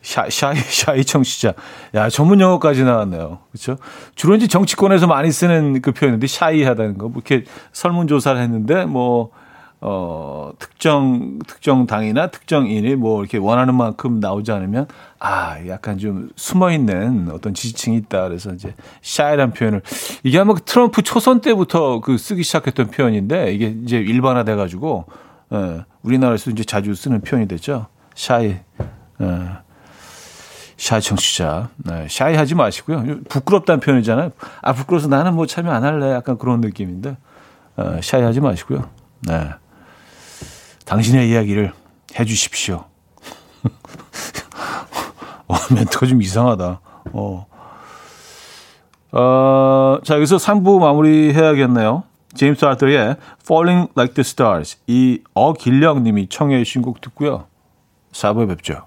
샤, shy, shy 청취자. 야, 전문 용어까지 나왔네요. 그렇죠? 주로 이제 정치권에서 많이 쓰는 그 표현인데, shy하다는 거. 뭐 이렇게 설문조사를 했는데, 뭐, 어, 특정, 특정 당이나 특정인이 뭐 이렇게 원하는 만큼 나오지 않으면, 아, 약간 좀 숨어 있는 어떤 지지층이 있다. 그래서 이제 shy라는 표현을, 이게 아마 그 트럼프 초선 때부터 그 쓰기 시작했던 표현인데, 이게 이제 일반화돼 가지고, 예, 우리나라에서 이제 자주 쓰는 표현이 됐죠. shy. 예. shy 청취자. 네, shy 하지 마시고요. 부끄럽다는 표현이잖아요. 아, 부끄러워서 나는 뭐 참여 안 할래. 약간 그런 느낌인데, 어, shy 하지 마시고요. 네. 당신의 이야기를 해 주십시오. 어, 멘트가 좀 이상하다. 어. 어, 자, 여기서 3부 마무리 해야겠네요. 제임스 아더의 Falling Like the Stars. 이 어길령 님이 청해 주신 곡 듣고요. 4부에 뵙죠.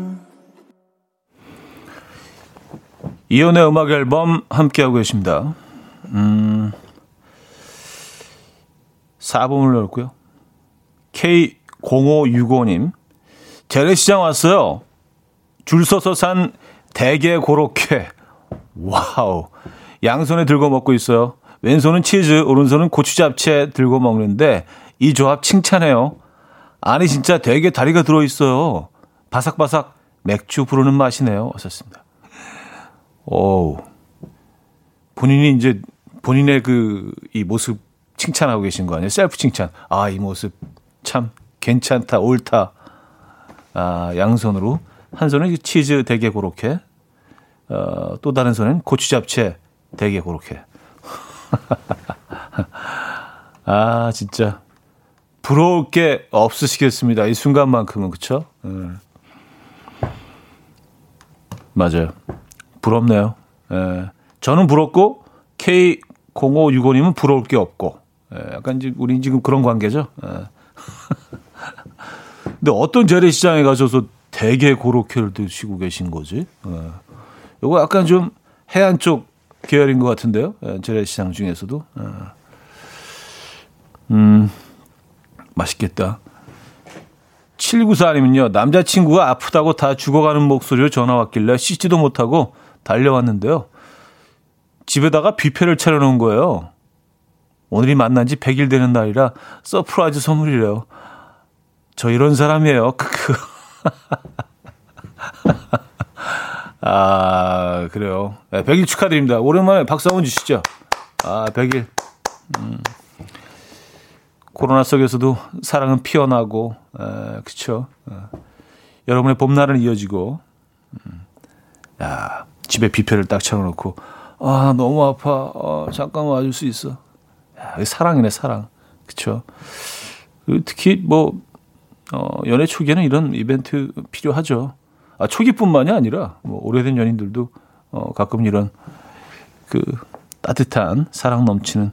이현우의 음악 앨범 함께하고 계십니다. 음, 4부 문을 열었고요. K0565님, 재래시장 왔어요. 줄 서서 산 대게 고로케. wow. 양손에 들고 먹고 있어요. 왼손은 치즈, 오른손은 고추 잡채 들고 먹는데 이 조합 칭찬해요. 안에 진짜 대게 다리가 들어있어요. 바삭바삭 맥주 부르는 맛이네요. 왔었습니다. 오. 본인이 이제 본인의 그 이 모습 칭찬하고 계신 거 아니에요? 셀프 칭찬. 아, 이 모습 참 괜찮다, 옳다. 아, 양손으로 한 손은 치즈 되게 고렇게 어, 또 다른 손은 고추 잡채 되게 고렇게. 아, 진짜 부러울 게 없으시겠습니다. 이 순간만큼은 그쵸? 음. 맞아요. 부럽네요. 예. 저는 부럽고 K0565님은 부러울 게 없고 예. 약간 이제 우리 지금 그런 관계죠. 예. 근데 어떤 재래시장에 가셔서 대게 고로케를 드시고 계신 거지? 예. 요거 약간 좀 해안 쪽 계열인 것 같은데요. 예. 재래시장 중에서도. 예. 음, 맛있겠다. 794님은요, 남자친구가 아프다고 다 죽어가는 목소리로 전화 왔길래 씻지도 못하고 달려왔는데요. 집에다가 뷔페를 차려놓은 거예요. 오늘이 만난 지 100일 되는 날이라 surprise 선물이래요. 저 이런 사람이에요. 크크. 아, 그래요. 네, 100일 축하드립니다. 오랜만에 박수 한번 주시죠. 아, 100일. 음. 코로나 속에서도 사랑은 피어나고, 에, 그쵸. 에. 여러분의 봄날은 이어지고, 음. 야, 집에 뷔페를 딱 차려놓고 아 너무 아파. 어, 잠깐 와줄 수 있어. 야, 사랑이네 사랑. 그쵸? 특히 뭐 어, 연애 초기에는 이런 이벤트 필요하죠. 아 초기뿐만이 아니라 뭐 오래된 연인들도 어, 가끔 이런 그 따뜻한 사랑 넘치는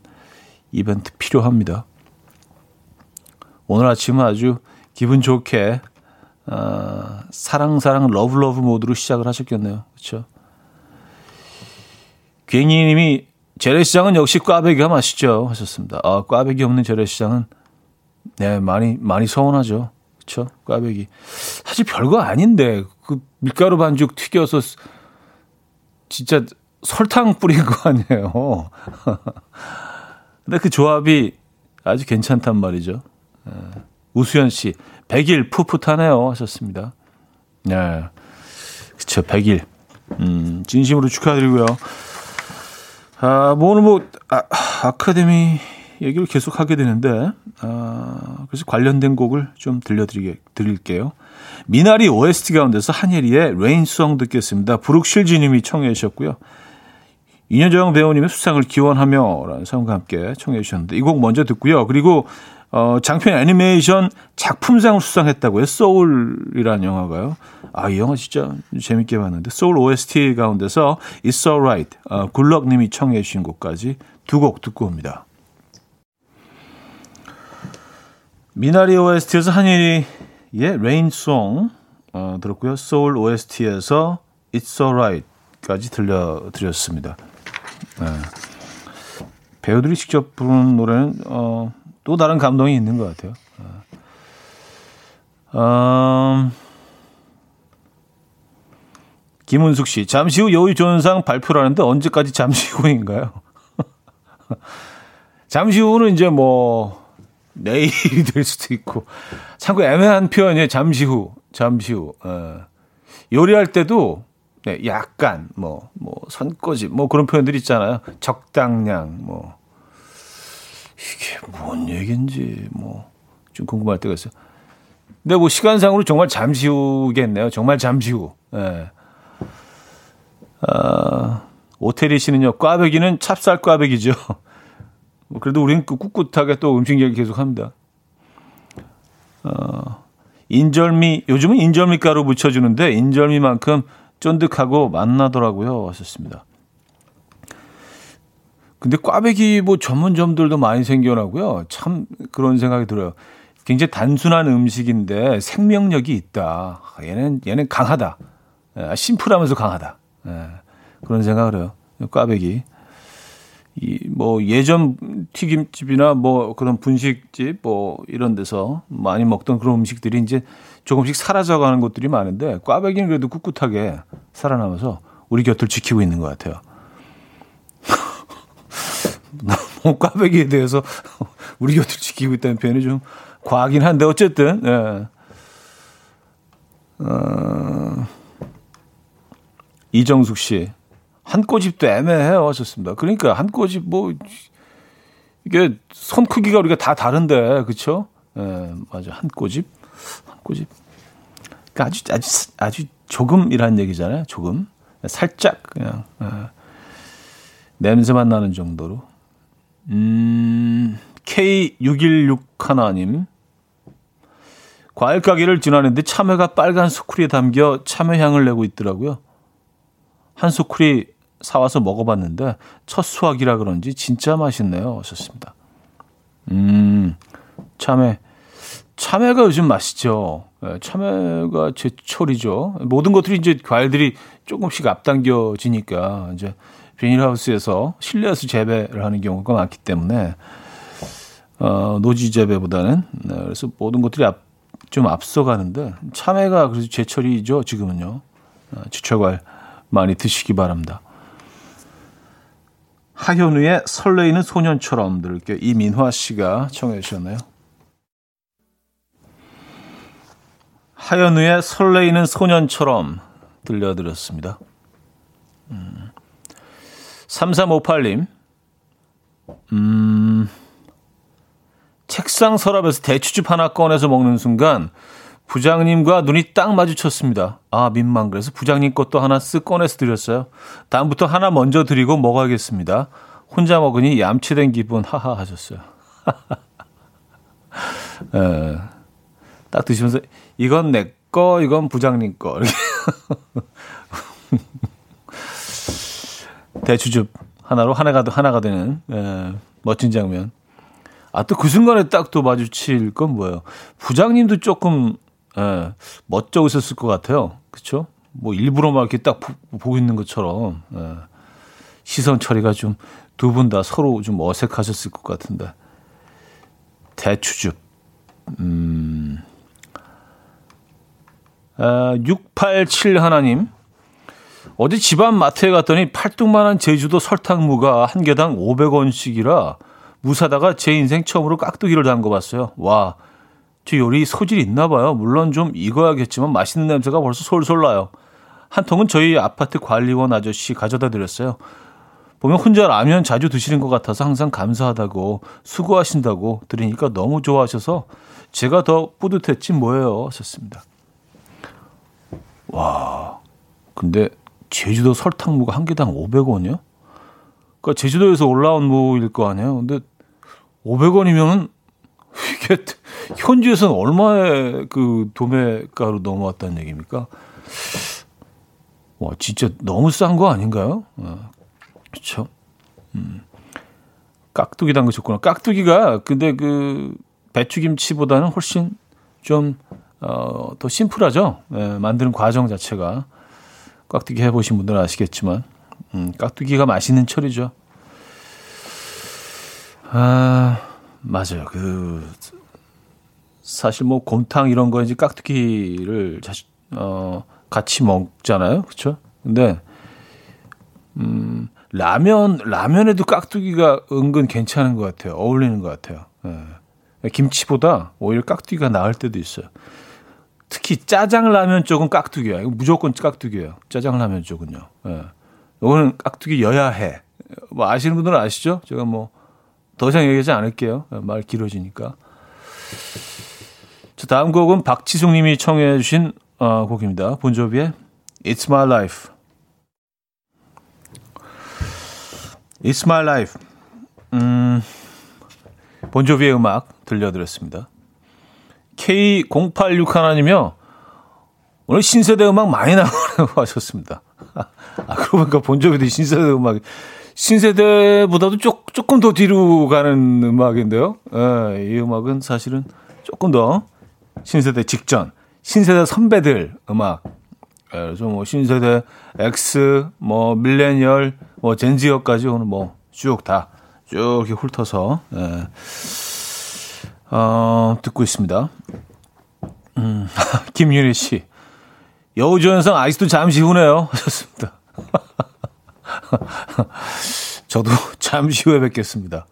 이벤트 필요합니다. 오늘 아침은 아주 기분 좋게 어, 사랑 사랑 love love 모드로 시작을 하셨겠네요. 그렇죠 괜히님이 재래시장은 역시 꽈배기가 맛있죠 하셨습니다. 아, 꽈배기 없는 재래시장은 네 많이 많이 서운하죠. 그렇죠? 꽈배기 사실 별거 아닌데 그 밀가루 반죽 튀겨서 진짜 설탕 뿌린 거 아니에요. 근데 그 조합이 아주 괜찮단 말이죠. 네. 우수연 씨, 100일 풋풋하네요 하셨습니다. 네. 그쵸, 100일. 음, 진심으로 축하드리고요. 아, 뭐 오늘 뭐 아, 아카데미 얘기를 계속 하게 되는데 아, 그래서 관련된 곡을 좀 들려드리게 드릴게요. 미나리 OST 가운데서 한예리의 Rain Song 듣겠습니다. 브룩 쉴즈님이 청해 주셨고요. 윤여정 배우님의 수상을 기원하며라는 사연과 함께 청해 주셨는데 이 곡 먼저 듣고요. 그리고 어, 장편 애니메이션 작품상을 수상했다고요. 소울이라는 영화가요. 아, 이 영화 진짜 재밌게 봤는데 소울 OST 가운데서 It's Alright, 어, 굴럭님이 청해 주신 곡까지 두 곡 듣고 옵니다. 미나리 OST에서 한예리의 Rain Song 어, 들었고요. 소울 OST에서 It's Alright까지 들려드렸습니다. 네. 배우들이 직접 부르는 노래는 어, 또 다른 감동이 있는 것 같아요. 어, 음, 김은숙 씨, 잠시 후 여의조연상 발표라는데 언제까지 잠시 후인가요? 잠시 후는 이제 뭐 내일이 될 수도 있고 참고 애매한 표현이에요. 잠시 후, 잠시 후. 어. 요리할 때도 네, 약간 뭐, 뭐, 선거지, 뭐 그런 표현들 있잖아요. 적당량, 뭐. 이게 뭔 얘기인지, 뭐, 좀 궁금할 때가 있어요. 근데 뭐 시간상으로 정말 잠시 후겠네요. 정말 잠시 후. 예. 네. 아, 오태리 씨는요, 꽈배기는 찹쌀 꽈배기죠. 뭐 그래도 우리는 그 꿋꿋하게 또 음식 얘기 계속 합니다. 어, 인절미, 요즘은 인절미 가루 묻혀주는데, 인절미만큼 쫀득하고 맛나더라고요. 왔었습니다. 근데 꽈배기 뭐 전문점들도 많이 생겨나고요. 참 그런 생각이 들어요. 굉장히 단순한 음식인데 생명력이 있다. 얘는 얘는 강하다. 예, 심플하면서 강하다. 예, 그런 생각을 해요. 꽈배기. 이 뭐 예전 튀김집이나 뭐 그런 분식집 뭐 이런 데서 많이 먹던 그런 음식들이 이제 조금씩 사라져가는 것들이 많은데 꽈배기는 그래도 꿋꿋하게 살아남아서 우리 곁을 지키고 있는 것 같아요. 뭐 꽈배기에 대해서 우리 곁을 지키고 있다는 표현이 좀 과하긴 한데 어쨌든 예. 어, 이정숙 씨. 한 꼬집도 애매해요. 하셨습니다. 그러니까 한 꼬집 뭐 이게 손 크기가 우리가 다 다른데 그렇죠? 예, 맞아. 한 꼬집. 한 꼬집. 그러니까 아주 아주 아주 조금이란 얘기잖아요. 조금. 살짝 그냥 예. 냄새만 나는 정도로. 음, K616 하나님. 과일 가게를 지나는데 참외가 빨간 소쿠리에 담겨 참외 향을 내고 있더라고요. 한 소쿠리 사와서 먹어봤는데 첫 수확이라 그런지 진짜 맛있네요. 하셨습니다. 음, 참외. 참외가 요즘 맛있죠. 예, 참외가 제철이죠. 모든 것들이 이제 과일들이 조금씩 앞당겨지니까 이제 비닐하우스에서 실내에서 재배를 하는 경우가 많기 때문에 어, 노지 재배보다는 네, 그래서 모든 것들이 앞, 좀 앞서가는데 참외가 그래서 제철이죠 지금은요. 어, 지철과일 많이 드시기 바랍니다. 하현우의 설레이는 소년처럼 들을게요. 이민화 씨가 청해 주셨나요? 하현우의 설레이는 소년처럼 들려드렸습니다. 음. 3358님, 음, 책상 서랍에서 대추즙 하나 꺼내서 먹는 순간 부장님과 눈이 딱 마주쳤습니다. 아, 민망. 그래서 부장님 것도 하나 쓱 꺼내서 드렸어요. 다음부터 하나 먼저 드리고 먹어야겠습니다. 혼자 먹으니 얌치된 기분, 하하 하셨어요. 에, 예. 딱 드시면서, 이건 내 거, 이건 부장님 거. 대추즙 하나로 하나가, 하나가 되는, 에, 예, 멋진 장면. 아, 또 그 순간에 딱 또 마주칠 건 뭐예요? 부장님도 조금 예, 멋져 있었을 것 같아요. 그렇죠? 뭐 일부러 막 이렇게 딱 보, 고 있는 것처럼 예, 시선 처리가 좀 두 분 다 서로 좀 어색하셨을 것 같은데 대추즙 음. 아, 687 하나님 어디 집안 마트에 갔더니 팔뚝만한 제주도 설탕무가 한 개당 500원씩이라 무사다가 제 인생 처음으로 깍두기를 담궈봤어요. 와, 저 요리 소질 있나 봐요. 물론 좀 익어야겠지만 맛있는 냄새가 벌써 솔솔 나요. 한 통은 저희 아파트 관리원 아저씨 가져다 드렸어요. 보면 혼자 라면 자주 드시는 것 같아서 항상 감사하다고 수고하신다고 들으니까 너무 좋아하셔서 제가 더 뿌듯했지 뭐예요. 하셨습니다. 와, 근데 제주도 설탕무가 한 개당 500원이요? 그러니까 제주도에서 올라온 무일 거 아니에요. 근데 500원이면은 이게 현지에서는 얼마의 그 도매가로 넘어왔다는 얘기입니까? 와, 진짜 너무 싼 거 아닌가요? 어, 그렇죠. 음. 깍두기 담그셨구나. 깍두기가 근데 그 배추김치보다는 훨씬 좀 어, 더 심플하죠. 예, 만드는 과정 자체가 깍두기 해보신 분들은 아시겠지만 음, 깍두기가 맛있는 철이죠. 아 맞아요. 그 사실 뭐 곰탕 이런 거 이제 깍두기를 자주 어, 같이 먹잖아요. 그렇죠? 근데 음, 라면 라면에도 깍두기가 은근 괜찮은 것 같아요. 어울리는 것 같아요. 예. 김치보다 오히려 깍두기가 나을 때도 있어요. 특히 짜장라면 쪽은 깍두기야. 이거 무조건 깍두기예요. 짜장라면 쪽은요. 예. 이거는 깍두기여야 해. 뭐 아시는 분들은 아시죠? 제가 뭐 더 이상 얘기하지 않을게요. 예, 말 길어지니까. 자, 다음 곡은 박지숙 님이 청해 주신 어, 곡입니다. 본조비의 It's My Life. It's My Life. 음, 본조비의 음악 들려드렸습니다. K086 하나님이요. 오늘 신세대 음악 많이 나오라고 하셨습니다. 아, 그러고 보니까 본조비도 신세대 음악, 신세대보다도 조, 조금 더 뒤로 가는 음악인데요. 예, 이 음악은 사실은 조금 더 신세대 직전, 신세대 선배들 음악. 예, 그래서 뭐 신세대 X, 뭐 밀레니얼, 뭐 젠지어까지 오늘 뭐 쭉 다, 쭉 이렇게 훑어서, 예. 어, 듣고 있습니다. 음, 김유리 씨. 여우조연성 아직도 잠시 후네요. 하셨습니다. 저도 잠시 후에 뵙겠습니다.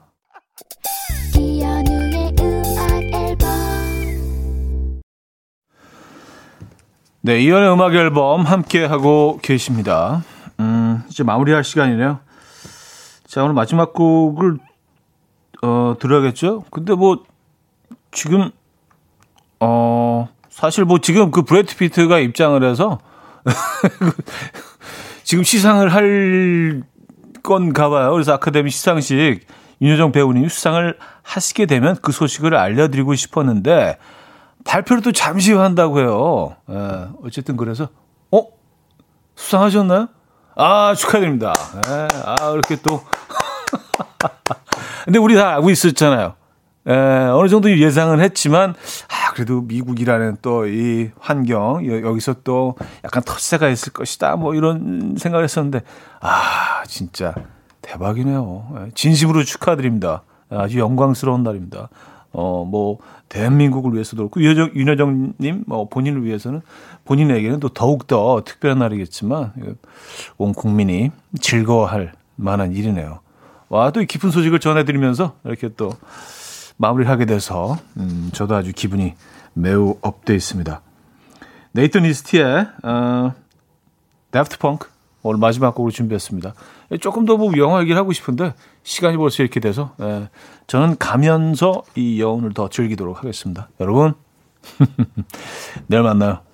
네, 이연의 음악 앨범 함께 하고 계십니다. 음, 이제 마무리할 시간이네요. 자, 오늘 마지막 곡을 어, 들어야겠죠? 근데 뭐 지금 어 사실 뭐 지금 그 브래드 피트가 입장을 해서 지금 시상을 할 건가 봐요. 그래서 아카데미 시상식 윤여정 배우님이 수상을 하시게 되면 그 소식을 알려드리고 싶었는데 발표를 또 잠시 후 한다고 해요. 예, 어쨌든 그래서 어 수상하셨나요? 아 축하드립니다. 예, 아 이렇게 또 근데 우리 다 알고 있었잖아요. 에, 어느 정도 예상은 했지만, 아, 그래도 미국이라는 또 이 환경, 여기서 또 약간 텃세가 있을 것이다. 뭐 이런 생각을 했었는데, 아, 진짜 대박이네요. 진심으로 축하드립니다. 아주 영광스러운 날입니다. 어, 뭐, 대한민국을 위해서도 그렇고, 윤여정, 윤여정님, 뭐, 본인을 위해서는, 본인에게는 또 더욱더 특별한 날이겠지만, 온 국민이 즐거워할 만한 일이네요. 와, 또 이 기쁜 소식을 전해드리면서 이렇게 또 마무리를 하게 돼서 음, 저도 아주 기분이 매우 up돼 있습니다. Nathan East의 어, Daft Funk 오늘 마지막 곡으로 준비했습니다. 조금 더뭐 영화 얘기를 하고 싶은데 시간이 벌써 이렇게 돼서 예, 저는 가면서 이 여운을 더 즐기도록 하겠습니다. 여러분 내일 만나요.